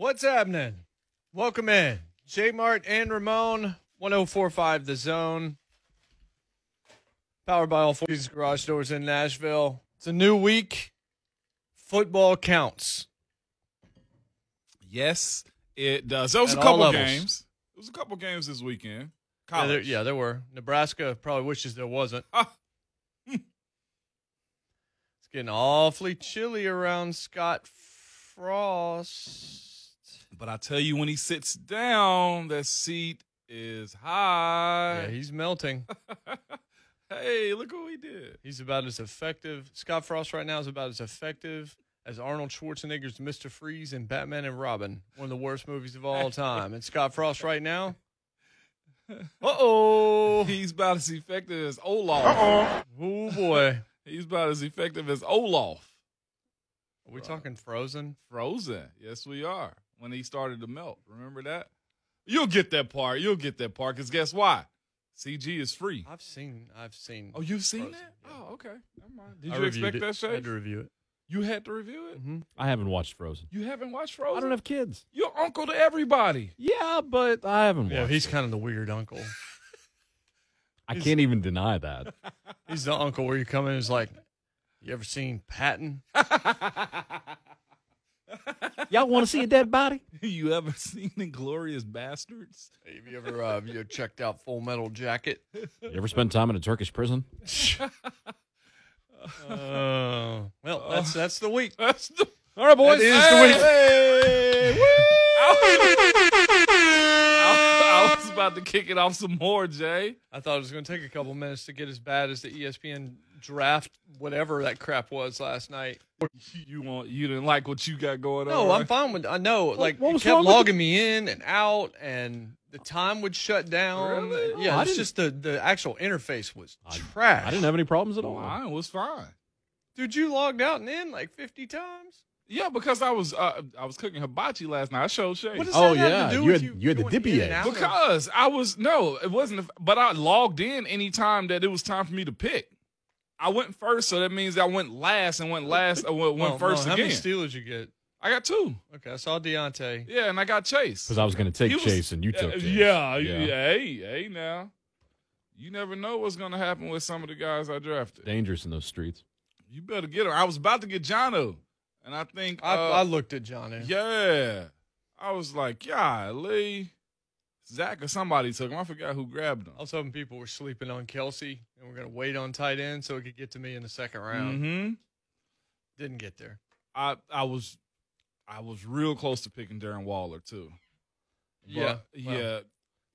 What's happening? Welcome in. J Mart and Ramon, 1045 The Zone. Powered by all four these garage doors in Nashville. It's a new week. Football counts. Yes, it does. There was At a couple games. There was a couple games this weekend. Yeah there, yeah, there were. Nebraska probably wishes there wasn't. Ah. it's getting awfully chilly around Scott Frost. But I tell you, when he sits down, that seat is high. Yeah, he's melting. hey, look what he did. He's about as effective. Scott Frost right now is about as effective as Arnold Schwarzenegger's Mr. Freeze in Batman and Robin, one of the worst movies of all time. And Scott Frost right now. Uh oh. He's about as effective as Olaf. Uh Oh boy. He's about as effective as Olaf. Are we talking Frozen? Frozen. Yes, we are. When he started to melt. Remember that? You'll get that part. You'll get that part. Because guess why? CG is free. I've seen. I've seen. Oh, you've seen Frozen, that? yeah. Oh, okay. Never mind. Did I you reviewed expect it. that, I Shay? had to review it. You had to review it? hmm I haven't watched Frozen. You haven't watched Frozen? I don't have kids. You're uncle to everybody. Yeah, but I haven't Yeah, watched. he's it. kind of the weird uncle. I can't even deny that. He's the uncle where you come in and is like, "You ever seen Patton?" Y'all want to see a dead body? you ever seen Inglourious Basterds? Have you ever uh, have you checked out Full Metal Jacket? You ever spent time in a Turkish prison? Uh, well, that's that's the week. That's the All right, boys. That is the week. Hey, woo! I, I was about to kick it off some more, Jay. I thought it was going to take a couple minutes to get as bad as the ESPN draft, whatever that crap was last night. You want you didn't like what you got going on? No, I'm right? fine with. I know, like what it kept wrong with logging me in and out, and the time would shut down. Really? Yeah, Oh, I it's just the the actual interface was I- trash. I didn't have any problems at all. Mine was fine. Dude, you logged out and in like 50 times. Yeah, because I was uh, I was cooking hibachi last night. I showed Shay. What does Oh, that have yeah, to do you with had- you? you had the dippy in egg. Because I was no, it wasn't. But I logged in anytime that it was time for me to pick. I went first, so that means I went last and went last. I went, went Oh, first no, How again. many steals you get? I got two. Okay, I saw Deontay. Yeah, and I got Chase. Because I was going to take He was- Chase and you took Uh, Chase. Yeah, yeah, Hey, hey, now. You never know what's going to happen with some of the guys I drafted. Dangerous in those streets. You better get him. I was about to get Jono, and I think I, uh, I looked at Johnny. Yeah. I was like, golly. Zach or somebody took him. I forgot who grabbed him. I was hoping people were sleeping on Kelce and we're going to wait on tight end so it could get to me in the second round. Mm-hmm. Didn't get there. I I was I was real close to picking Darren Waller too. But, Yeah, well, yeah.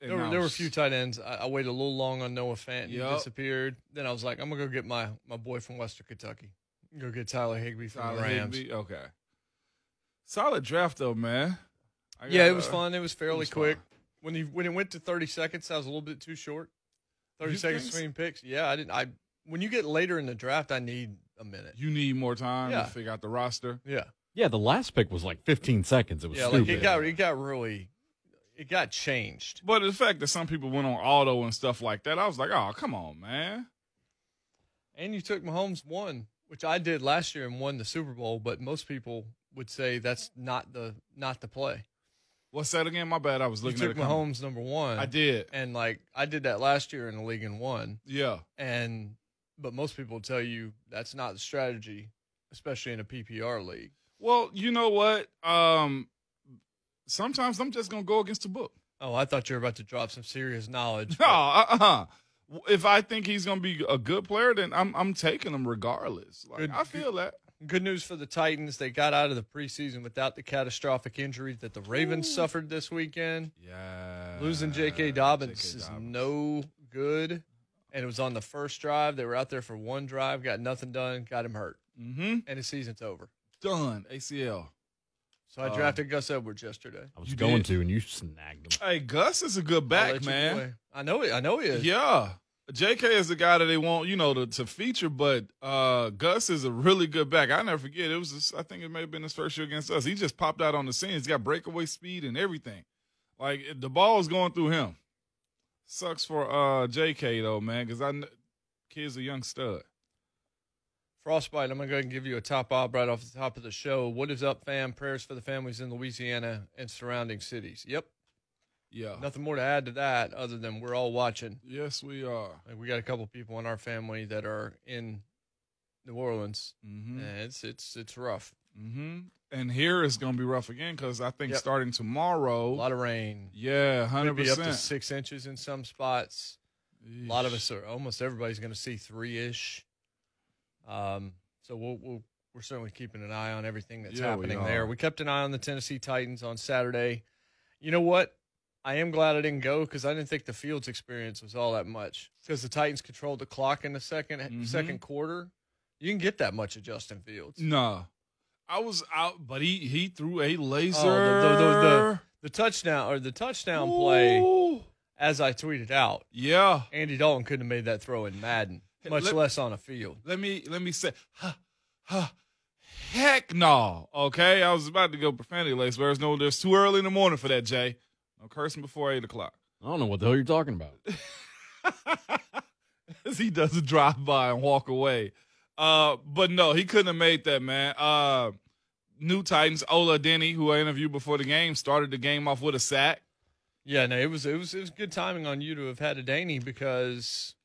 There were, there were a few tight ends. I, I waited a little long on Noah Fant. He disappeared. Then I was like, I'm going to go get my, my boy from Western Kentucky. Go get Tyler Higbee from Tyler the Rams. Higbee. Okay. Solid draft though, man. I Yeah, it was fun. It was fairly was quick. fun. When he when it went to 30 seconds, that was a little bit too short. 30 You seconds think so? between picks. Yeah, I didn't. I when you get later in the draft, I need a minute. You need more time Yeah. to figure out the roster. Yeah, Yeah, the last pick was like 15 seconds. It was yeah. stupid. Like it got it got really it got changed. But the fact that some people went on auto and stuff like that, I was like, oh, come on, man. And you took Mahomes one, which I did last year and won the Super Bowl. But most people would say that's not the not the play. What's that again? My bad. I was You looking took at. Mahomes number one. I did. and like I did that last year in the league and won. Yeah. And but most people tell you that's not the strategy, especially in a PPR league. Well, you know what? Um, sometimes I'm just gonna go against the book. Oh, I thought you were about to drop some serious knowledge. No, uh-uh. If I think he's gonna be a good player, then I'm I'm taking him regardless. Like Good- I feel that. Good news for the Titans. They got out of the preseason without the catastrophic injury that the Ravens suffered this weekend. Yeah. Losing J.K. Dobbins is no good. And it was on the first drive. They were out there for one drive, got nothing done, got him hurt. Mm-hmm. And his season's over. Done. ACL. So I Oh. drafted Gus Edwards yesterday. I was You going did? to, and you snagged him. Hey, Gus is a good back, man. I know it. I know he is. Yeah. JK is the guy that they want, you know, to, to feature, but uh, Gus is a really good back. I never forget. It was, his, I think it may have been his first year against us. He just popped out on the scene. He's got breakaway speed and everything. Like the ball is going through him. Sucks for uh, JK though, man, because I kn- kid's a young stud. Frostbite, I'm going to go ahead and give you a top op right off the top of the show. What is up, fam? Prayers for the families in Louisiana and surrounding cities. Yep. Yeah. Nothing more to add to that other than we're all watching. Yes, we are. Like, we got a couple people in our family that are in New Orleans. Mm-hmm. And it's it's it's rough. Mm-hmm. And here it's going to be rough again because I think Yep. starting tomorrow. A lot of rain. yeah, hundred be up to six inches in some spots. A lot of us are almost everybody's going to see three ish. Um, so we'll, we'll we're certainly keeping an eye on everything that's Yeah, we happening there. We kept an eye on the Tennessee Titans on Saturday. You know what? I am glad I didn't go because I didn't think the Fields experience was all that much because the Titans controlled the clock in the 2nd Mhm. second quarter. You can get that much of Justin Fields. No, I was out, but he he threw a laser. Oh, the- the- the- The touchdown or the touchdown play, as I tweeted out, Yeah. Andy Dalton couldn't have made that throw in Madden, much Let- less on a field. Let me let me say, huh, huh, heck no. Okay, I was about to go profanity lace, but there's no, there's too early in the morning for that, Jay. No cursing before eight o'clock. I don't know what the hell you're talking about. As he does a drive by and walk away. Uh, but no, he couldn't have made that, man. Uh, new Titans, Ola Adeniyi, who I interviewed before the game, started the game off with a sack. Yeah, no, it was it was it was good timing on you to have had a Danny because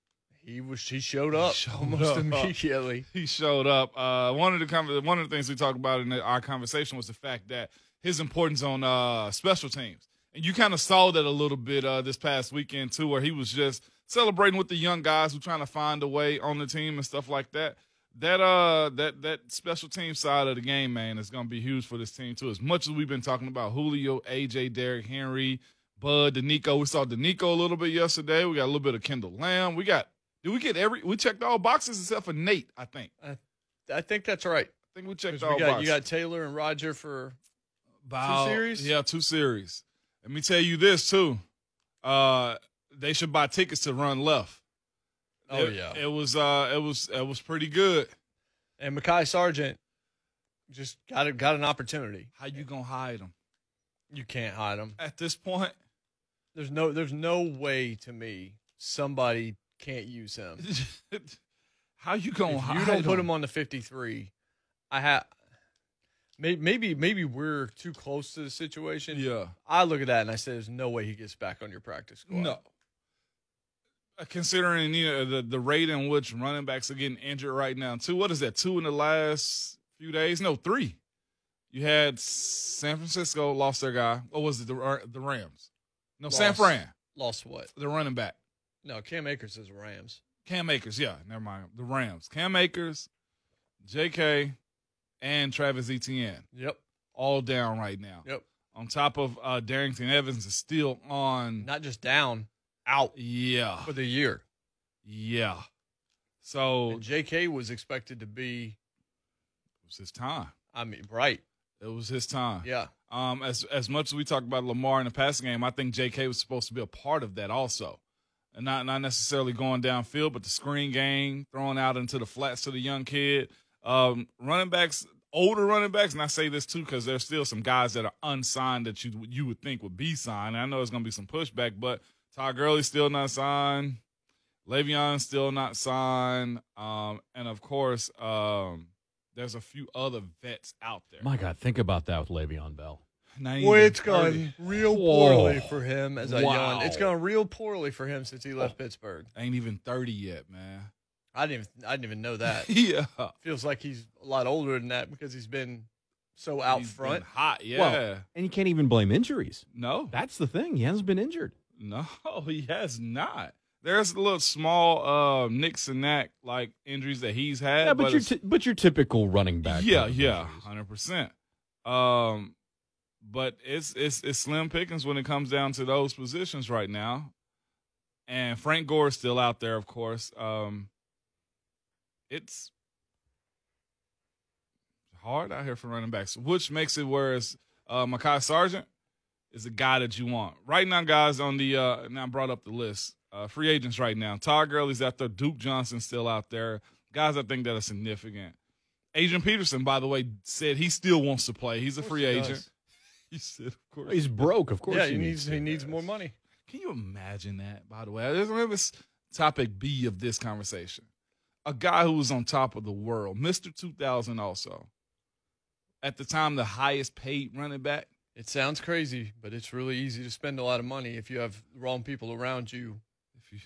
he was he showed up showed almost up. immediately. he showed up. Uh, one of the con- one of the things we talked about in our conversation was the fact that his importance on uh, special teams, and you kind of saw that a little bit uh, this past weekend too, where he was just celebrating with the young guys who trying to find a way on the team and stuff like that. That uh that that special team side of the game, man, is going to be huge for this team too. As much as we've been talking about Julio, AJ, Derrick Henry, Bud, Denico. We saw Denico a little bit yesterday. We got a little bit of Kendall Lamm. We got did we get every we checked all boxes except for Nate, I think. I think that's right. I think we checked all we got, boxes. you got Taylor and Roger for About- series? Yeah, two series. Let me tell you this too. Uh they should buy tickets to run left. oh It- yeah, It was uh it was it was pretty good. and Mekhi Sargent just got a, got an opportunity. How you gonna hide them? You can't hide him. At this point, There's no there's no way to me somebody can't use him. how you gonna if hide you don't put him? him on the 53, I have maybe maybe maybe we're too close to the situation. Yeah. I look at that and I say, "There's no way he gets back on your practice squad." No. Uh, Considering you know, the the rate in which running backs are getting injured right now, too. What is that? Two in the last few days? No, three. You had San Francisco lost their guy. What was it? The uh, the Rams? No, San Lost. Fran, Lost what? the running back. No, Cam Akers is Rams. Cam Akers, yeah, never mind. The Rams. Cam Akers, J.K., and Travis Etienne Yep. all down right now. Yep. On top of uh, Darrynton Evans is still on. Not just down, out yeah, for the year. yeah. So And J.K. was expected to be, it was his time. I mean, right? It was his time. Yeah. Um, as as much as we talk about Lamar in the passing game, I think J.K. was supposed to be a part of that also, and not not necessarily going downfield, but the screen game, throwing out into the flats to the young kid. Um, running backs, older running backs, and I say this too because there's still some guys that are unsigned that you you would think would be signed. I know there's going to be some pushback, but Todd Gurley's still not signed. Le'Veon's still not signed, um, and of course, um, there's a few other vets out there. My God, think about that with Le'Veon Bell. Not Boy, even it's 30. gone real Whoa. poorly for him as I Wow. yawn. It's gone real poorly for him since he left Pittsburgh. Ain't even 30 yet, man. I didn't even, I didn't even know that. yeah. Feels like he's a lot older than that because he's been so out He's front. been hot, yeah. Well- And you can't even blame injuries. no, That's the thing. He hasn't been injured. no, he has not. There's a little small uh, nicks and knack like injuries that he's had. Yeah, but, your it's- t- but your typical running back. yeah, kind yeah, injuries. hundred percent. Um, but it's it's it's slim pickings when it comes down to those positions right now. And Frank Gore is still out there, of course. Um, it's hard out here for running backs, which makes it whereas uh, Mekhi Sargent is a guy that you want right now. Guys on the uh, now I brought up the list. Uh, free agents right now. Todd Gurley's out there. Duke Johnson's still out there. Guys, I think that are significant. Adrian Peterson, by the way, said he still wants to play. He's a free he agent. does. He said, of course. He's broke, of course. Yeah, he, he needs to. he needs more money. Can you imagine that, by the way? Let's remember topic B of this conversation. A guy who was on top of the world, Mister Two Thousand, also at the time the highest paid running back. It sounds crazy, but it's really easy to spend a lot of money if you have wrong people around you If you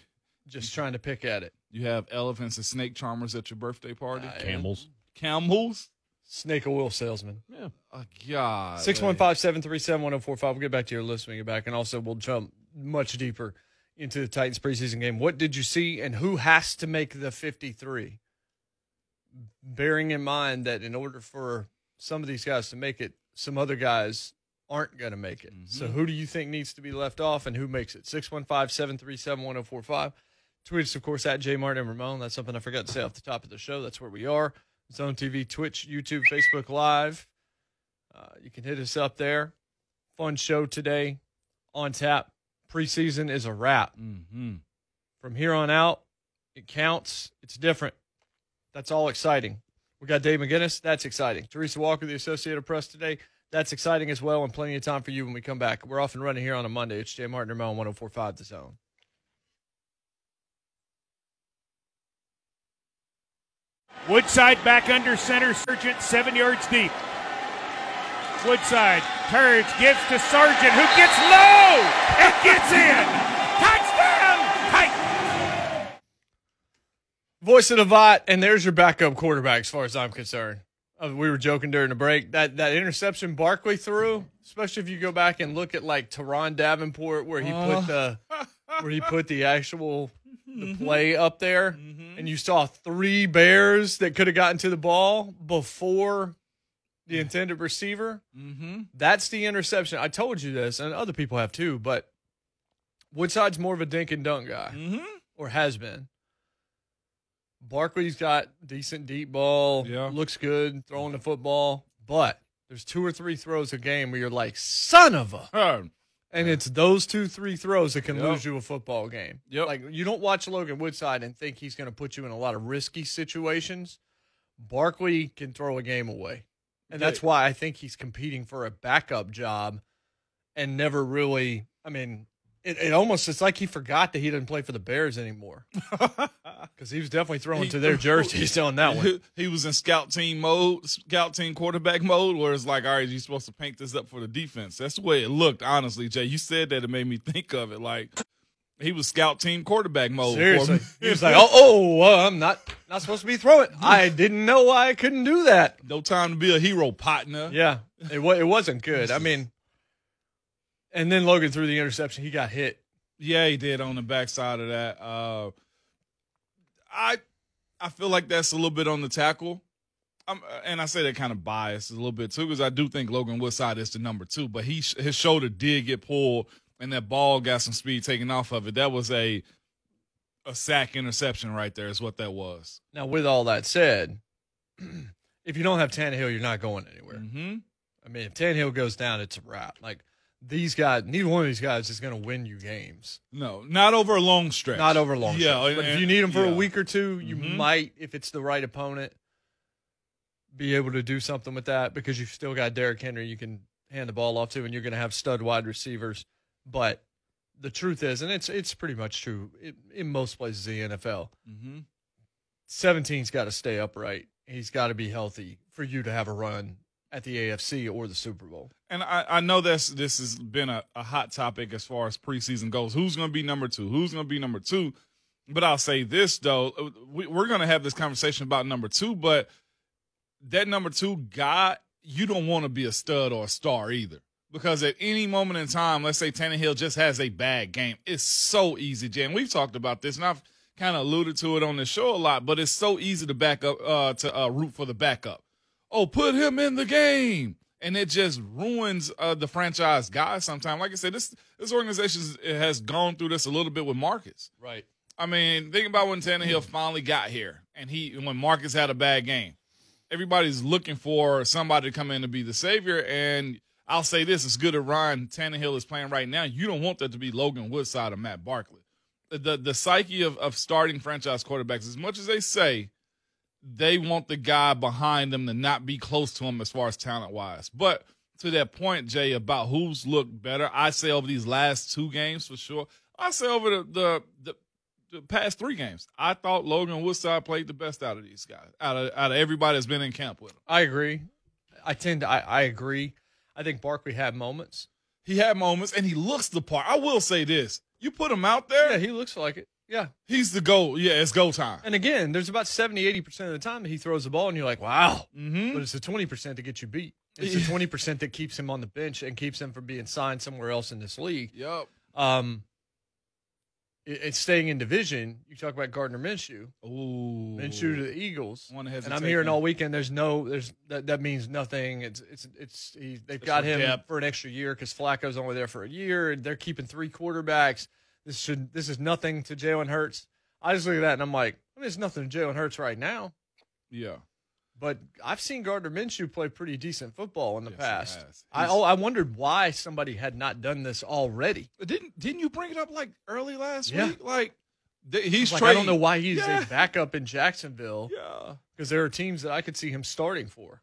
just trying to pick at it. you have elephants and snake charmers at your birthday party, Uh, Camels. camels. Snake oil salesman. Yeah. Oh, God, 615 737 1045. We'll get back to your listening back. And also, we'll jump much deeper into the Titans preseason game. What did you see, and who has to make the 53? Bearing in mind that in order for some of these guys to make it, some other guys aren't going to make it. So, who do you think needs to be left off, and who makes it? 615 737 1045. Tweet us, of course, at J Martin and Ramon. That's something I forgot to say off the top of the show. That's where we are. Zone TV, Twitch, YouTube, Facebook Live. Uh, you can hit us up there. Fun show today on tap. Preseason is a wrap. Mm-hmm. From here on out, it counts. It's different. That's all exciting. We got Dave McGinnis. That's exciting. Teresa Walker, the Associated Press today. That's exciting as well, and plenty of time for you when we come back. We're off and running here on a Monday. It's Jay Martin, Ramon, 1045 The Zone. Woodside back under center. Sargent seven yards deep. Woodside turns, gives to Sargent, who gets low and gets in. Touchdown! Titans! Voice of the Vot, and there's your backup quarterback as far as I'm concerned. Uh, we were joking during the break. That that interception Barkley threw, especially if you go back and look at like Teron Davenport, where he put the uh. where he put the actual the mm-hmm. play up there, mm-hmm. and you saw three Bears that could have gotten to the ball before the intended receiver. Mm-hmm. That's the interception. I told you this, and other people have too, but Woodside's more of a dink and dunk guy Mm-hmm. or has been. Barkley's got decent deep ball, Yeah. looks good throwing the football, but there's two or three throws a game where you're like, son of a. And it's those two, three throws that can Yep. lose you a football game. Yep. Like, you don't watch Logan Woodside and think he's going to put you in a lot of risky situations. Barkley can throw a game away. And that's why I think he's competing for a backup job and never really, I mean, it, it almost, it's like he forgot that he didn't play for the Bears anymore because he was definitely throwing He- to their jerseys on that one. he was in scout team mode, scout team quarterback mode, where it's like, all right, you're supposed to paint this up for the defense. That's the way it looked, honestly, Jay. You said that it made me think of it. Like he was scout team quarterback mode. for Seriously, me. he was like, "Oh, oh, I'm not not supposed to be throwing. I didn't know why I couldn't do that." no time to be a hero, partner. Yeah, it wa- it wasn't good. I mean, and then Logan threw the interception. He got hit. Yeah, he did on the backside of that. Uh, I I feel like that's a little bit on the tackle. I'm, and I say that kind of biased a little bit too, because I do think Logan Woodside is the number two, but he his shoulder did get pulled, and that ball got some speed taken off of it. That was a a sack interception right there, is what that was. Now, with all that said, if you don't have Tannehill, you're not going anywhere. Mm-hmm. I mean, if Tannehill goes down, it's a wrap. Like these guys, neither one of these guys is going to win you games. No, not over a long stretch. Not over a long. Yeah, stretch. but and- if you need them for yeah. a week or two, you Mhm. might, if it's the right opponent, be able to do something with that because you've still got Derrick Henry you can hand the ball off to, and you're going to have stud wide receivers. But the truth is, and it's it's pretty much true in, in most places in the NFL. Mm-hmm. 17's got to stay upright. He's got to be healthy for you to have a run at the AFC or the Super Bowl. And I, I know that's this has been a, a hot topic as far as preseason goes. Who's going to be number two? Who's going to be number two? But I'll say this though, we, we're going to have this conversation about number two. But that number two guy, you don't want to be a stud or a star either, because at any moment in time, let's say Tannehill just has a bad game, it's so easy, Jay. And we've talked about this, and I've kind of alluded to it on the show a lot. But it's so easy to back up, uh, to uh, root for the backup oh, put him in the game. And it just ruins uh, the franchise guy sometimes. Like I said, this this organization has gone through this a little bit with Marcus. Right. I mean, think about when Tannehill finally got here and he when Marcus had a bad game. Everybody's looking for somebody to come in to be the savior. And I'll say this, it's good that Ryan Tannehill is playing right now. You don't want that to be Logan Woodside or Matt Barkley. The the, the psyche of, of starting franchise quarterbacks, as much as they say they want the guy behind them to not be close to him as far as talent wise. But to that point, Jay, about who's looked better, I say over these last two games for sure. I say over the the the, the past three games. I thought Logan Woodside played the best out of these guys, out of out of everybody that's been in camp with him. I agree. I tend to, I, I agree. I think Barkley had moments. He had moments, and he looks the part. I will say this: you put him out there, Yeah, he looks like it. Yeah. he's the goal. Yeah, it's goal time. And again, there's about 70, 80% of the time that he throws the ball and you're like, wow. Mm-hmm. But it's the 20% that gets you beat. It's the 20% that keeps him on the bench and keeps him from being signed somewhere else in this league. Yep. Um, it's staying in division. You talk about Gardner Minshew, Ooh. Minshew to the Eagles. One And I'm hearing all weekend. There's no, there's that, that means nothing. It's it's it's he, they've got him depth. for an extra year because Flacco's only there for a year, and they're keeping three quarterbacks. This should this is nothing to Jalen Hurts. I just look at that and I'm like, I mean, it's nothing to Jalen Hurts right now. Yeah. But I've seen Gardner Minshew play pretty decent football in the Yes, past. I oh, I wondered why somebody had not done this already. Didn't didn't you bring it up like early last Yeah. week? Like th- he's Like. I don't know why he's Yeah. a backup in Jacksonville Yeah. because there are teams that I could see him starting for.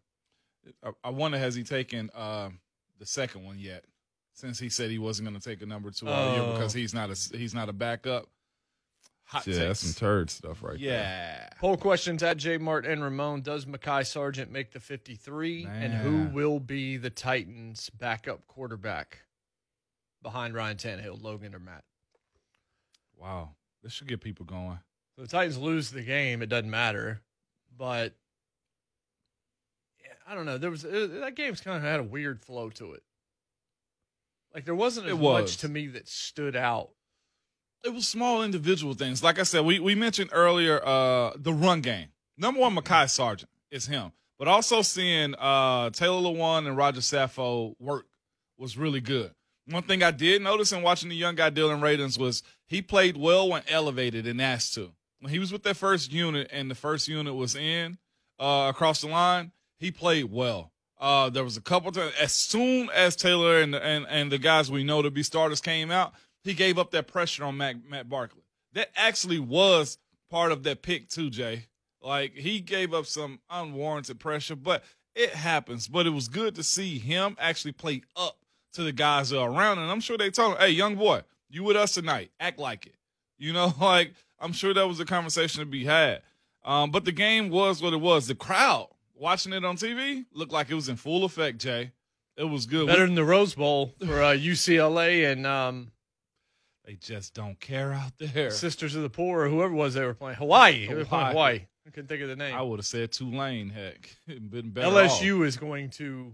I, I wonder has he taken uh, the second one yet? Since he said he wasn't going to take a number two all year Oh. because he's not a he's not a backup. Hot Yeah, that's some turd stuff right there. Yeah. Poll questions at J Mart and Ramon. Does Mekhi Sargent make the 53? And who will be the Titans' backup quarterback behind Ryan Tannehill, Logan, or Matt? Wow. This should get people going. So the Titans lose the game. It doesn't matter. But I don't know. There was uh, that game's kind of had a weird flow to it. Like there wasn't It as was. much to me that stood out. It was small individual things. Like I said, we, we mentioned earlier uh, the run game. Number one, Mekhi Sargent is him. But also seeing uh, Taylor Lewan and Roger Saffold work was really good. One thing I did notice in watching the young guy Dillon Radunz was he played well when elevated and asked to. When he was with that first unit and the first unit was in uh, across the line, he played well. Uh, there was a couple times as soon as Taylor and, and and the guys we know to be starters came out, he gave up that pressure on Matt, Matt Barkley. That actually was part of that pick too, Jay. Like he gave up some unwarranted pressure, but it happens. But it was good to see him actually play up to the guys that are around, and I'm sure they told him, "Hey, young boy, you with us tonight? Act like it." You know, like I'm sure that was a conversation to be had. Um, but the game was what it was. The crowd watching it on TV looked like it was in full effect. Jay, it was good. Better than the Rose Bowl for uh, UCLA and um, They just don't care out there. Sisters of the Poor or whoever it was they were playing. Hawaii. They were playing Hawaii. Hawaii. I couldn't think of the name. I would have said Tulane. Heck, been better. off. LSU is going to.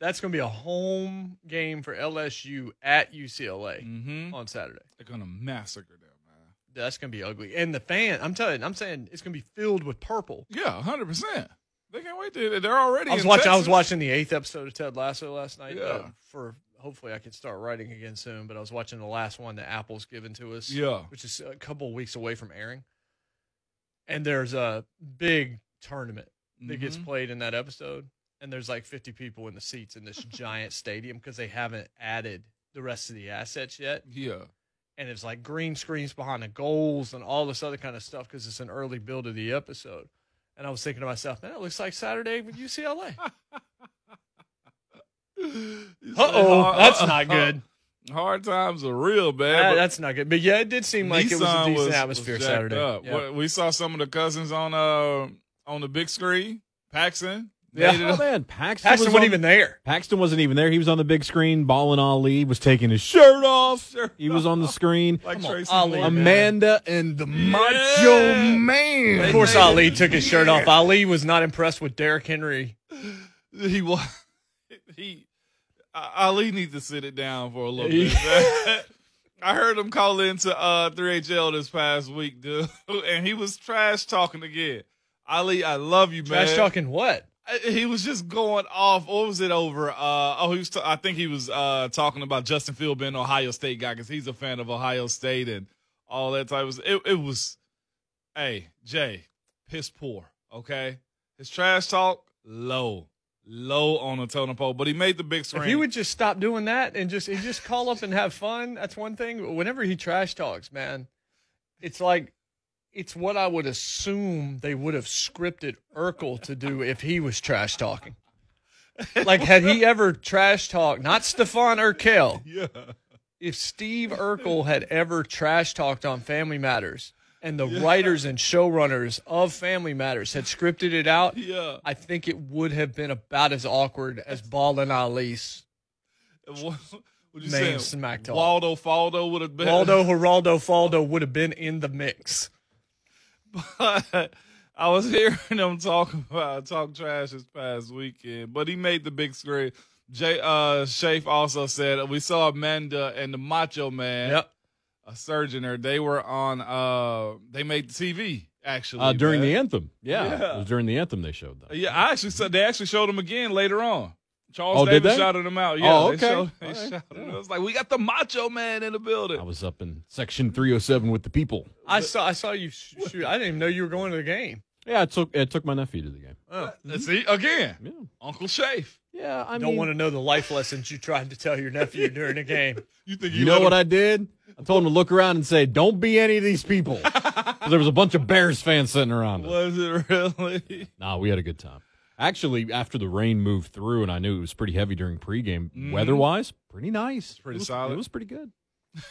That's going to be a home game for LSU at UCLA Mm-hmm. on Saturday. They're gonna massacre them, man. That's going to be ugly. And the fan, I'm telling you, I'm saying it's going to be filled with purple. Yeah, hundred percent. They can't wait. To, they're already. I was in watching. I was watching the eighth episode of Ted Lasso last night. Yeah. uh, for hopefully I can start writing again soon. But I was watching the last one that Apple's given to us. Yeah. which is a couple of weeks away from airing. And there's a big tournament that gets Mhm. played in that episode, and there's like 50 people in the seats in this giant stadium because they haven't added the rest of the assets yet. Yeah. And it's like green screens behind the goals and all this other kind of stuff because it's an early build of the episode. And I was thinking to myself, man, it looks like Saturday with UCLA. Uh oh, that's not good. Hard times are real bad. That- but that's not good. But yeah, it did seem like it was a decent was- atmosphere was Saturday. up. Yeah. We saw some of the cousins on uh on the big screen. Paxson. Yeah. Oh man, Paxton, Paxton was wasn't on- even there. Paxton wasn't even there. He was on the big screen. Ballin Ali was taking his shirt off. He was on the screen. like Come on, Tracy Ali, Morgan. Amanda and the Macho Man. Of course, Ali took his shirt off. Ali was not impressed with Derrick Henry. He was. He. Ali needs to sit it down for a little bit. I heard him call into uh 3HL this past week, dude, and he was trash talking again. Ali, I love you, man. Trash talking what? He was just going off. What was it over? Uh, oh, he was. T- I think he was uh, talking about Justin Field being an Ohio State guy because he's a fan of Ohio State and all that type of. It, it was. Hey, Jay, piss poor. Okay, his trash talk low, low on the totem pole, but he made the big screen. If he would just stop doing that and just he just call up and have fun, that's one thing. But Whenever he trash talks, man, it's like it's what I would assume they would have scripted Urkel to do if he was trash talking. Like had he ever trash talked, not Stephon Urkel, yeah, if Steve Urkel had ever trash talked on Family Matters, and the writers and showrunners of Family Matters had scripted it out, Yeah. I think it would have been about as awkward as Ball and Ali's What, what you Main saying? smack talk. Waldo Faldo would have been. Waldo Geraldo Faldo would have been in the mix. But I was hearing him talk about talk trash this past weekend, but he made the big screen. Jay uh Shafe also said we saw Amanda and the Macho Man, Yep. A surgeon or They were on uh they made TV actually Uh, during man. the anthem. Yeah, Yeah. It was during the anthem they showed them. Yeah, I actually said they actually showed them again later on. Charles Oh, did Davis they? shouted him out. Yeah, Oh, they okay. showed- they All right. shouted him. It was like we got the Macho Man in the building. I was up in section 307 with the people. I saw I saw you sh- shoot. I didn't even know you were going to the game. Yeah, it took it took my nephew to the game. Oh. See again, Yeah, Uncle Shafe. yeah. I Don't mean, want to know the life lessons you tried to tell your nephew during the game. You think You know what I did? I told him to look around and say, "Don't be any of these people." there was a bunch of Bears fans sitting around. Us. was it really? Nah, we had a good time. Actually, after the rain moved through, and I knew it was pretty heavy during pregame, weather-wise, pretty nice. Pretty It was- solid. It was pretty good.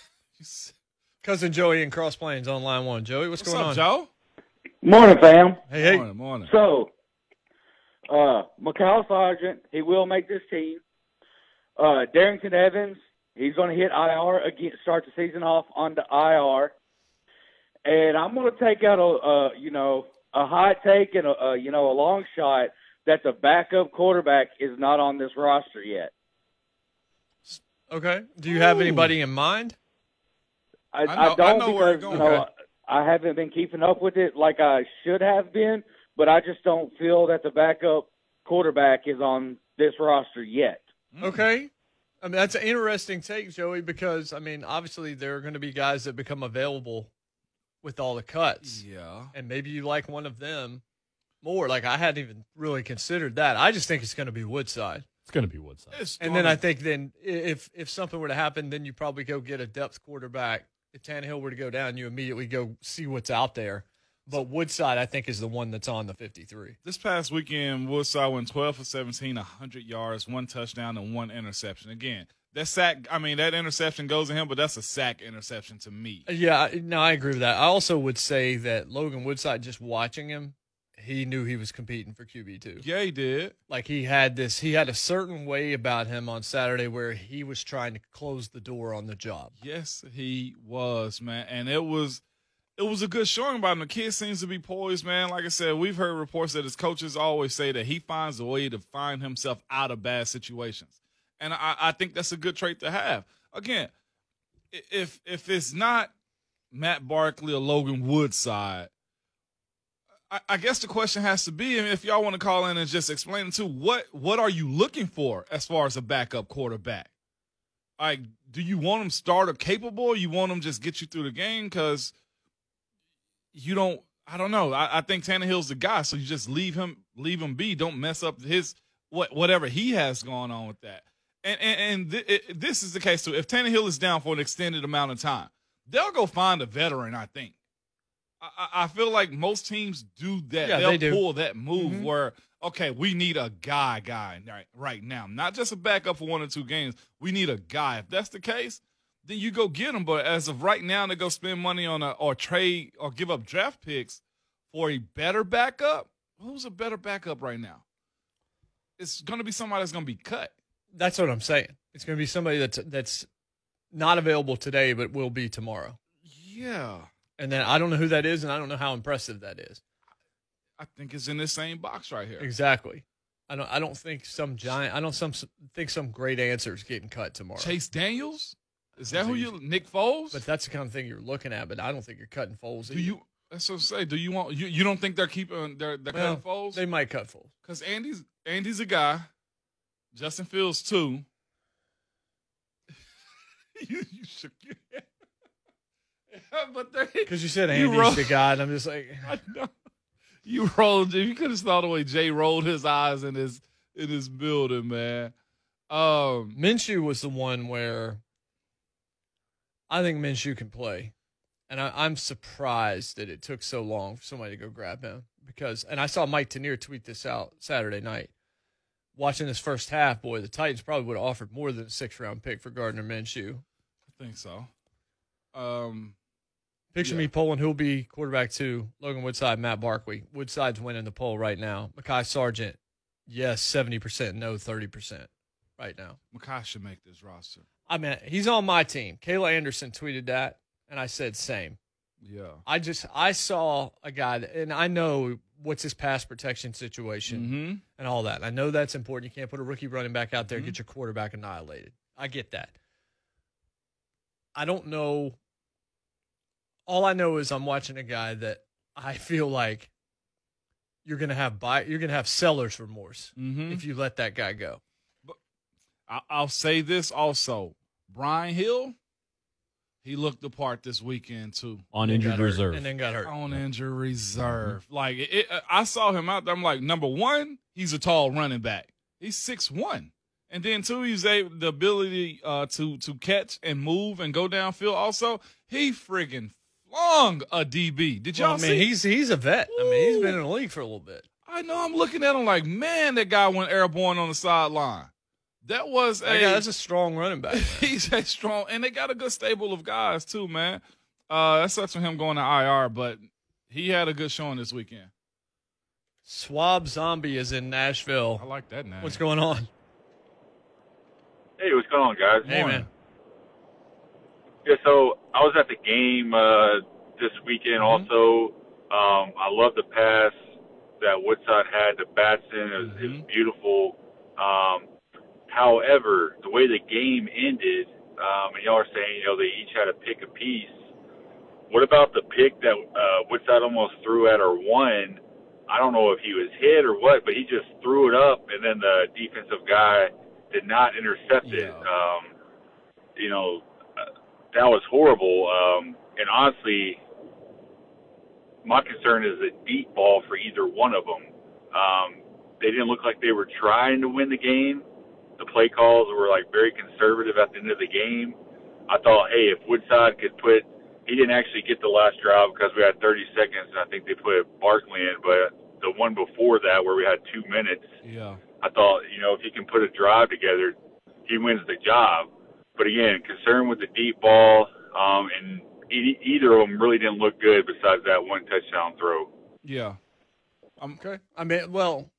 Cousin Joey in Cross Plains on line one. Joey, what's, What's going up, on? Joe? Morning, fam. Hey, hey. Morning, morning. So, uh, Mikhail Sargent, he will make this team. Uh, Darrynton Evans, he's going to hit IR again, start the season off on the IR. And I'm going to take out a, uh, you know, a high take and a, a, you know, a long shot that the backup quarterback is not on this roster yet. Okay. Do you have anybody in mind? I, I know- I I don't know where you're because you going. know Okay. I haven't been keeping up with it like I should have been, but I just don't feel that the backup quarterback is on this roster yet. Okay. I mean, that's an interesting take, Joey, because, I mean, obviously there are going to be guys that become available with all the cuts. Yeah. And maybe you like one of them more. Like, I hadn't even really considered that. I just think it's going to be Woodside. It's going to be Woodside. It's And then I think then if if something were to happen, then you probably go get a depth quarterback. If Tannehill were to go down, you immediately go see what's out there. But Woodside, I think, is the one that's on the 53. this past weekend, Woodside went 12 for 17, 100 yards, one touchdown, and one interception. Again, that sack, I mean, that interception goes to him, but that's a sack interception to me. Uh, yeah, no, I agree with that. I also would say that Logan Woodside, just watching him, he knew he was competing for QB two. Yeah, he did. Like he had this, he had a certain way about him on Saturday where he was trying to close the door on the job. Yes, he was, man. And it was it was a good showing by him. The kid seems to be poised, man. Like I said, we've heard reports that his coaches always say that he finds a way to find himself out of bad situations. And I, I think that's a good trait to have. Again, if if it's not Matt Barkley or Logan Woodside, I, I guess the question has to be, if y'all want to call in and just explain too, what what are you looking for as far as a backup quarterback? like do you want him starter capable you want him just get you through the game because you don't i don't know I, I think Tannehill's the guy so you just leave him leave him be don't mess up his what whatever he has going on with that and and, and th- it, this is the case too if Tannehill is down for an extended amount of time they'll go find a veteran i think I, I- feel like most teams do that. Yeah, They'll they do. pull that move Mhm. where okay, we need a guy, guy right, right now, not just a backup for one or two games. We need a guy. If that's the case, then you go get him. But as of right now, to go spend money on a or trade or give up draft picks for a better backup. Who's a better backup right now? It's going to be somebody that's going to be cut. That's what I'm saying. It's going to be somebody that's that's not available today, but will be tomorrow. Yeah, And then I don't know who that is, and I don't know how impressive that is. I think it's in the same box right here. Exactly. I don't. I don't think some giant. I don't some think some great answer is getting cut tomorrow. Chase Daniels. Is that who you? Nick Foles? But that's the kind of thing you're looking at. But I don't think you're cutting Foles. Do either. you? That's what I say. Do you want? You, you don't think they're keeping they're they're Well, cutting Foles? They might cut Foles. Because Andy's Andy's a guy. Justin Fields too. you, you shook your head. but they, Because you said You Andy's wrote- the guy, and I'm just like, I know. You rolled. If you could have saw the way Jay rolled his eyes in his in his building, man. Um, Minshew was the one where I think Minshew can play, and I, I'm surprised that it took so long for somebody to go grab him because. And I saw Mike Tanier tweet this out Saturday night. Watching this first half, boy, the Titans probably would have offered more than a six round pick for Gardner Minshew. I think so. Um, Picture Yeah. me polling who'll be quarterback two. Logan Woodside, Matt Barkley. Woodside's winning the poll right now. Mekhi Sargent, yes, seventy percent, no, thirty percent, right now. Mekhi should make this roster. I mean, he's on my team. Kayla Anderson tweeted that, and I said same. Yeah. I just I saw a guy, that, and I know what's his pass protection situation Mm-hmm. and all that. I know that's important. You can't put a rookie running back out there and get your quarterback annihilated. I get that. I don't know. All I know is I'm watching a guy that I feel like you're gonna have buy you're gonna have seller's remorse Mm-hmm. if you let that guy go. But I'll say this also. Brian Hill, he looked the part this weekend too. on injured reserve. and then got hurt. On injured reserve. Like it, it- I saw him out there. I'm like, number one, he's a tall running back. He's six one. And then two, he's able the ability uh, to to catch and move and go downfield. Also, he friggin' flung a DB. Did y'all Well, I mean, see? he's he's a vet. I mean, he's been in the league for a little bit. I know. I'm looking at him like, man, that guy went airborne on the sideline. That was a That that's a strong running back. man. he's a strong, and they got a good stable of guys too, man. Uh, that sucks for him going to IR, but he had a good showing this weekend. Swab Zombie is in Nashville. I like that name. What's going on? Hey, what's going on, guys? Hey, man. Yeah, so I was at the game uh, this weekend. Mm-hmm. Also, um, I love the pass that Woodside had to Batson. It was, it was Mhm. beautiful. Um, however, the way the game ended, um, and y'all are saying you know they each had a pick apiece. What about the pick that uh, Woodside almost threw at or won? I don't know if he was hit or what, but he just threw it up, and then the defensive guy did not intercept it. Um, you know, uh, that was horrible. Um, and honestly, my concern is the deep ball for either one of them. Um, they didn't look like they were trying to win the game. The play calls were like very conservative at the end of the game. I thought, hey, if Woodside could put, he didn't actually get the last drive because we had 30 seconds, and I think they put Barkley in. But the one before that, where we had two minutes, Yeah. I thought, you know, if he can put a drive together, he wins the job. But again, concerned with the deep ball, um, and e- either of them really didn't look good besides that one touchdown throw. Yeah. Okay. I mean, well,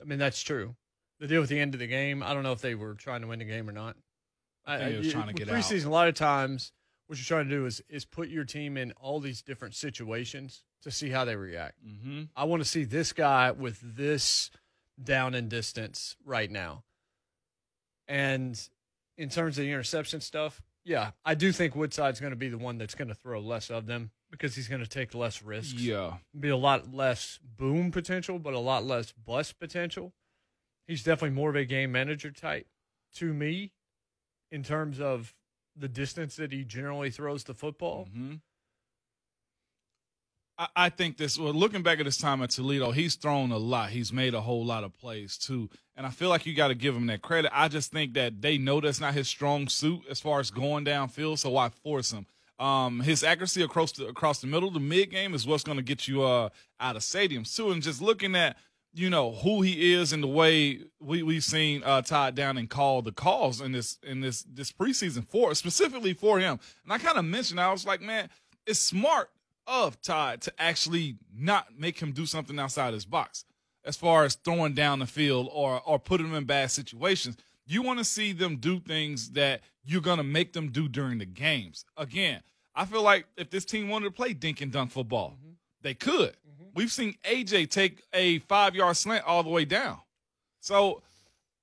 I mean that's true. The deal with the end of the game, I don't know if they were trying to win the game or not. I think they was trying to get out. preseason. A lot of times, what you're trying to do is is put your team in all these different situations to see how they react. Mm-hmm. I want to see this guy with this down and distance right now. And in terms of the interception stuff, yeah, I do think Woodside's going to be the one that's going to throw less of them because he's going to take less risks Yeah. be a lot less boom potential, but a lot less bust potential. He's definitely more of a game manager type to me in terms of the distance that he generally throws the football. hmm I, I think this. Well, looking back at his time at Toledo, he's thrown a lot. He's made a whole lot of plays too, and I feel like you got to give him that credit. I just think that they know that's not his strong suit as far as going downfield, so why force him? Um, his accuracy across the across the middle, the mid game is what's going to get you uh out of stadiums too. And just looking at you know who he is and the way we we've seen uh Todd Downing call the calls in this in this this preseason for specifically for him. And I kind of mentioned I was like, man, it's smart of Todd to actually not make him do something outside his box as far as throwing down the field or or putting him in bad situations. You want to see them do things that you're gonna make them do during the games. Again, I feel like if this team wanted to play dink and dunk football, they could. We've seen AJ take a five yard slant all the way down. So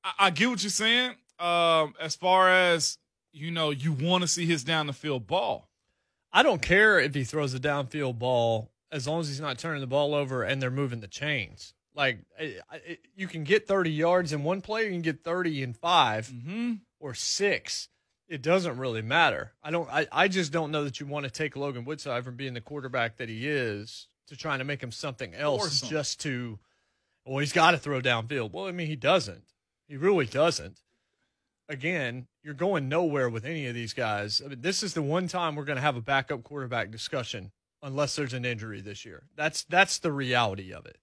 I, I get what you're saying. Um, as far as you know, you want to see his down the field ball. I don't care if he throws a downfield ball as long as he's not turning the ball over and they're moving the chains. Like I- I- you can get 30 yards in one play, you can get 30 in 5 Mm-hmm. or six. It doesn't really matter. I don't. I, I just don't know that you want to take Logan Woodside from being the quarterback that he is to trying to make him something else just to. Well, he's got to throw downfield. Well, I mean, he doesn't. He really doesn't. Again, you're going nowhere with any of these guys. I mean, this is the one time we're going to have a backup quarterback discussion, unless there's an injury this year. That's that's the reality of it.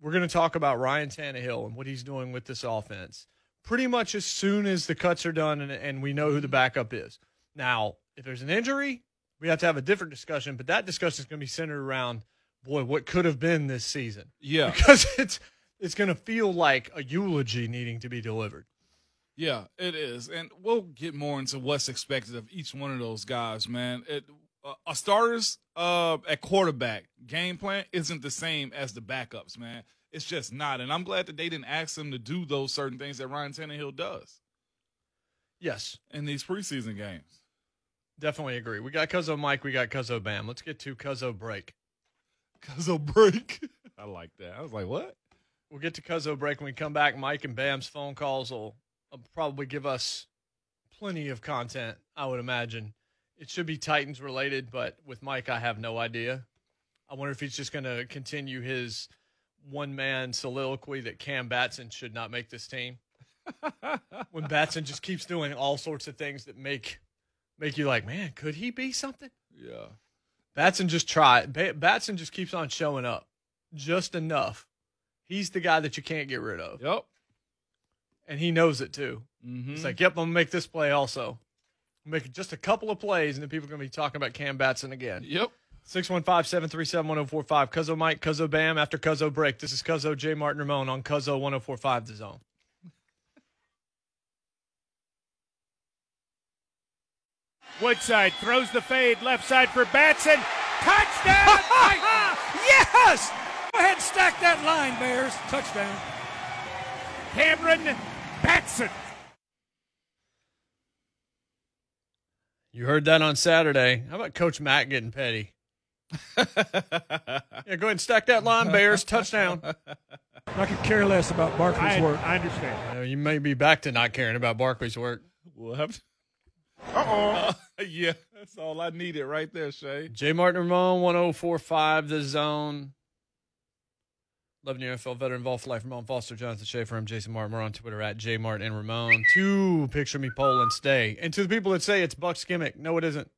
We're going to talk about Ryan Tannehill and what he's doing with this offense pretty much as soon as the cuts are done and, and we know who the backup is. Now, if there's an injury, we have to have a different discussion. But that discussion is going to be centered around, boy, what could have been this season Yeah, because it's it's going to feel like a eulogy needing to be delivered. yeah, it is, and we'll get more into what's expected of each one of those guys, man. It, uh, a starters uh, at quarterback game plan isn't the same as the backups, man. It's just not, and I'm glad that they didn't ask them to do those certain things that Ryan Tannehill does Yes, in these preseason games. definitely agree. We got Cuzzo Mike, we got Cuzzo Bam. Let's get to Cuzzo break. Of break. I like that. I was like, what? We'll get to Cuzzo break when we come back. Mike and Bam's phone calls will, will probably give us plenty of content, I would imagine. It should be Titans related, but with Mike, I have no idea. I wonder if he's just going to continue his one man soliloquy that Cam Batson should not make this team. when Batson just keeps doing all sorts of things that make make you like, man, could he be something? Yeah. Batson just try. Ba- Batson just keeps on showing up, just enough. He's the guy that you can't get rid of, Yep. and he knows it too. Mm-hmm. It's like, yep, I'm gonna make this play also. Make just a couple of plays, and then people are gonna be talking about Cam Batson again. Yep. 615-737-1045. Cuzzo Mike, Cuzzo Bam after Cuzzo break. This is Cuzzo J. Martin Ramon on Cuzzo 1045 The Zone. Woodside throws the fade left side for Batson. Touchdown! Yes! Go ahead and stack that line, Bears. Touchdown. Cameron Batson. You heard that on Saturday. How about Coach Matt getting petty? Yeah, go ahead and stack that line, Bears. Touchdown. I could care less about Barkley's I, work. I understand. You, know, you may be back to not caring about Barkley's work. We'll have to. Uh oh. yeah, that's all I needed right there, Shay. J. Martin Ramon, 1045 The Zone. 11 year NFL veteran involved for life. Ramon Foster, Jonathan Schaefer. I'm Jason Martin. We're on Twitter at J. Martin and Ramon. To picture me poll and stay. And to the people that say it's Buck's gimmick, no, it isn't.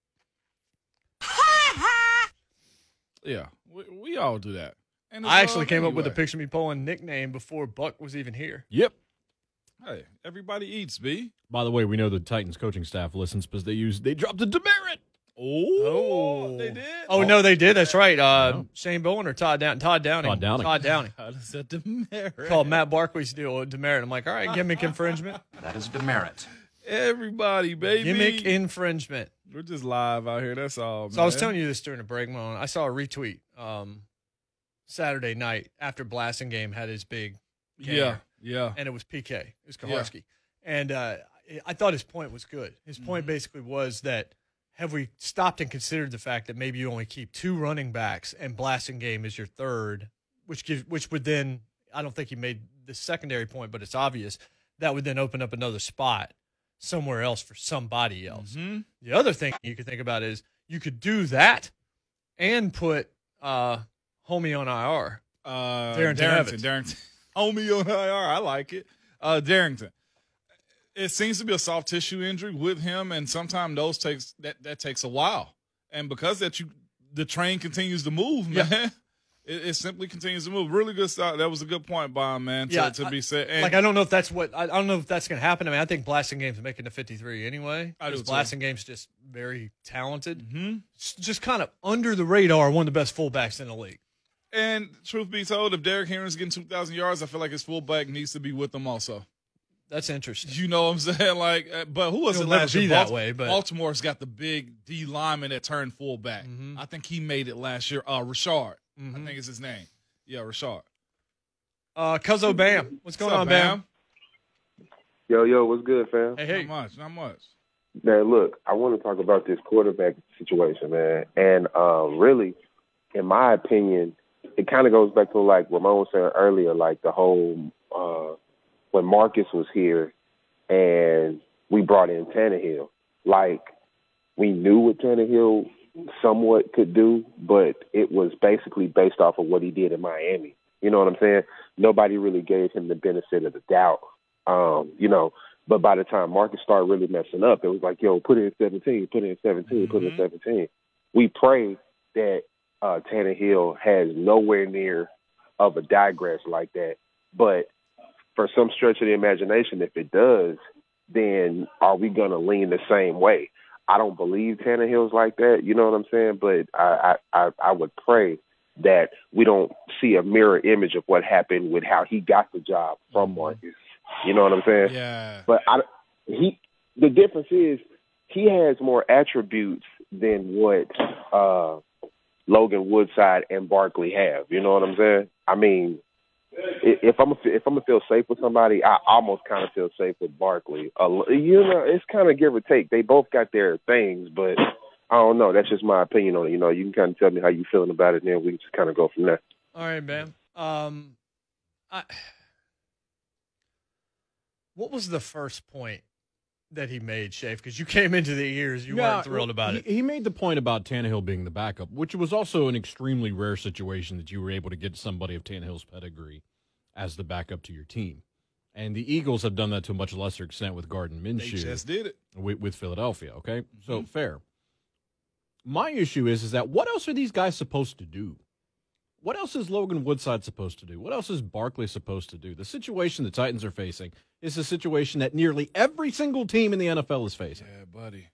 Yeah, we, we all do that. And I actually love came up with a anyway. picture me polling nickname before Buck was even here. Yep. Hey, everybody eats, B. By the way, we know the Titans coaching staff listens because they use they dropped a demerit. Oh, they did. Oh, no, they did. That's right. Uh, No. Shane Bowen or Todd Down Todd Downing. Todd Downing. Todd Downing. How does that demerit? Called Matt Barkley's deal a demerit. I'm like, all right, gimmick infringement. That is demerit. Everybody, baby. Gimmick infringement. We're just live out here. That's all. So I was telling you this during the break, Mon. I saw a retweet um, Saturday night after Blasingame had his big Yeah, yeah. and it was PK. It was Yeah. And uh, I thought his point was good. His point Mm-hmm. basically was that have we stopped and considered the fact that maybe you only keep two running backs and Blasingame is your third, which gives which would then I don't think he made the secondary point, but it's obvious that would then open up another spot somewhere else for somebody else. Mhm. The other thing you could think about is you could do that and put uh homie on IR. Uh, Darrynton Darrynton, Darrynton. Homie on IR. I like it. Uh, Darrynton. It seems to be a soft tissue injury with him, and sometimes those takes that that takes a while. And because that you the train continues to move, Yeah. It, it simply continues to move. Really good stuff. That was a good point by him, man. To, Yeah, to be said. And like I don't know if that's what I, I don't know if that's going to happen. I mean, I think Blasingame's making the 53 anyway. I do. Blasingame's just very talented. Mhm. Just kind of under the radar, one of the best fullbacks in the league. And truth be told, if Derrick Henry's getting two thousand yards, I feel like his fullback needs to be with them also. That's interesting. You know what I'm saying? Like, uh, but who was it last year? that way, but- Baltimore's got the big D lineman that turned fullback. Mhm. I think he made it last year. Uh, Rashard, I think it's his name. Yeah, Rashard. Uh, Cuzzo Bam, what's going What's up, on, Bam? Yo, yo, what's good, fam? Hey, hey. Not much, not much. Man, look, I want to talk about this quarterback situation, man. And um, really, in my opinion, it kind of goes back to like Ramon was saying earlier, like the whole uh, when Marcus was here and we brought in Tannehill. Like we knew what Tannehill somewhat could do, but it was basically based off of what he did in Miami. You know what I'm saying? Nobody really gave him the benefit of the doubt. Um, you know, but by the time Marcus started really messing up, it was like, yo, put in 17, put it in 17, put it in Mhm. 17. We pray that uh, Tannehill has nowhere near of a digress like that. But for some stretch of the imagination, if it does, then are we going to lean the same way? I don't believe Tannehill's like that. You know what I'm saying? But I I I, I would pray that we don't see a mirror image of what happened with how he got the job from Marcus. You know what I'm saying? Yeah. But I, he, the difference is he has more attributes than what uh, Logan Woodside and Barkley have. You know what I'm saying? I mean, if I'm if I'm gonna feel safe with somebody, I almost kind of feel safe with Barkley. Uh, you know, it's kind of give or take. They both got their things, but I don't know. That's just my opinion on it. You know, you can kind of tell me how you feeling about it, and then we can just kind of go from there. All right, man. Um, I, what was the first point that he made, Shafe? Because you came into the ears, you Yeah, weren't thrilled about he, it. He made the point about Tannehill being the backup, which was also an extremely rare situation that you were able to get somebody of Tannehill's pedigree as the backup to your team. And the Eagles have done that to a much lesser extent with Gardner Minshew. They Minshew just did it. with, with Philadelphia. Okay, so Mhm. fair. My issue is, is that what else are these guys supposed to do? What else is Logan Woodside supposed to do? What else is Barkley supposed to do? The situation the Titans are facing is a situation that nearly every single team in the NFL is facing Yeah, buddy.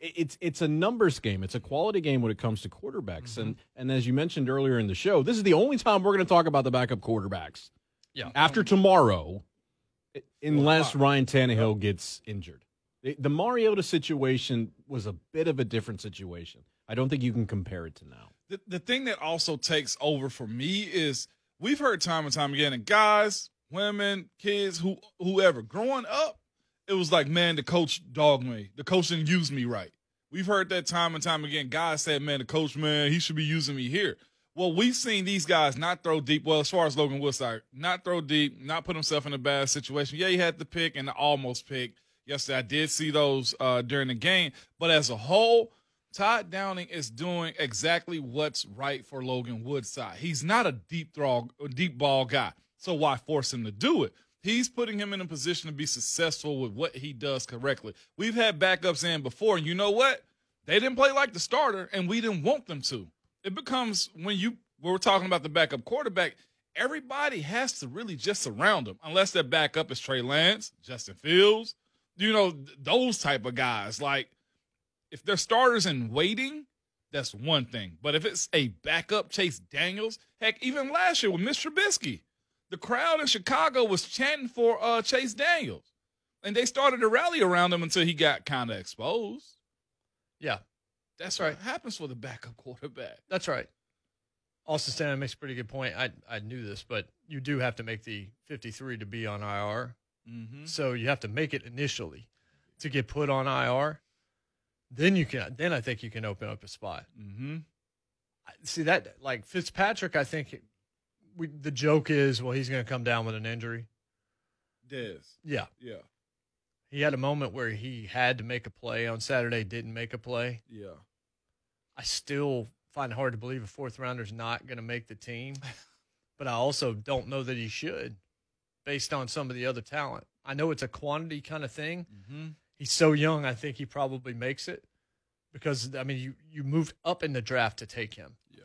it's it's a numbers game. It's a quality game when it comes to quarterbacks. Mm-hmm. And and as you mentioned earlier in the show, this is the only time we're going to talk about the backup quarterbacks. Yeah. After tomorrow, unless Ryan Tannehill gets injured. The- The Mariota situation was a bit of a different situation. I don't think you can compare it to now. The, the thing that also takes over for me is we've heard time and time again, and guys, women, kids, who whoever, growing up, it was like, man, the coach dogged me. The coach didn't use me right. We've heard that time and time again. Guys said, man, the coach, man, he should be using me here. Well, we've seen these guys not throw deep. Well, as far as Logan Woodside, not throw deep, not put himself in a bad situation. Yeah, he had the pick and the almost pick. Yesterday, I did see those uh, during the game. But as a whole, Todd Downing is doing exactly what's right for Logan Woodside. He's not a deep throw, deep ball guy. So why force him to do it? He's putting him in a position to be successful with what he does correctly. We've had backups in before, and you know what? They didn't play like the starter, and we didn't want them to. It becomes when you when we're talking about the backup quarterback, everybody has to really just surround him, unless their backup is Trey Lance, Justin Fields, you know, those type of guys. Like if they're starters in waiting, that's one thing. But if it's a backup Chase Daniels, heck, even last year with Mr. Trubisky, the crowd in Chicago was chanting for uh, Chase Daniels, and they started to rally around him until he got kind of exposed. Yeah, That's what happens for the backup quarterback. that's right. Austin Stanley makes a pretty good point. I I knew this, but you do have to make the 53 to be on IR. Mm-hmm. So you have to make it initially to get put on IR. Then you can. Then I think you can open up a spot. Mm-hmm. See that like Fitzpatrick. I think we the joke is well he's going to come down with an injury. Dez. Yeah, Yeah. he had a moment where he had to make a play on Saturday, didn't make a play. Yeah. I still find it hard to believe a fourth rounder's not going to make the team, but I also don't know that he should, based on some of the other talent. I know it's a quantity kind of thing. Mm-hmm. He's so young. I think he probably makes it because I mean you you moved up in the draft to take him. Yeah.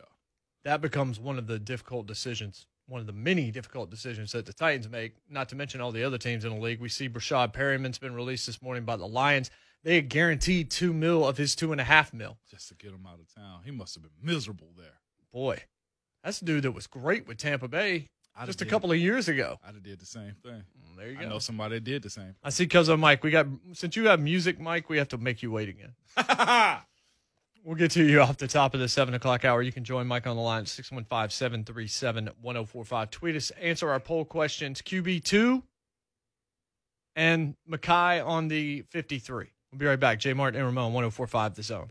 That becomes one of the difficult decisions, one of the many difficult decisions that the Titans make. Not to mention all the other teams in the league. We see Breshad Perriman's been released this morning by the Lions. They had guaranteed two mil of his two and a half mil. Just to get him out of town. He must have been miserable there. Boy, that's a dude that was great with Tampa Bay I'd just a did- couple of years ago. I'd have did the same thing. Mm, There you go. I know somebody did the same. I see, cousin Mike. We got since you have music, Mike. We have to make you wait again. We'll get to you off the top of the seven o'clock hour. You can join Mike on the line 615 737 1045. Tweet us, answer our poll questions. QB2 and Mekhi on the 53. We'll be right back. Jay Martin and Ramon 1045 The Zone.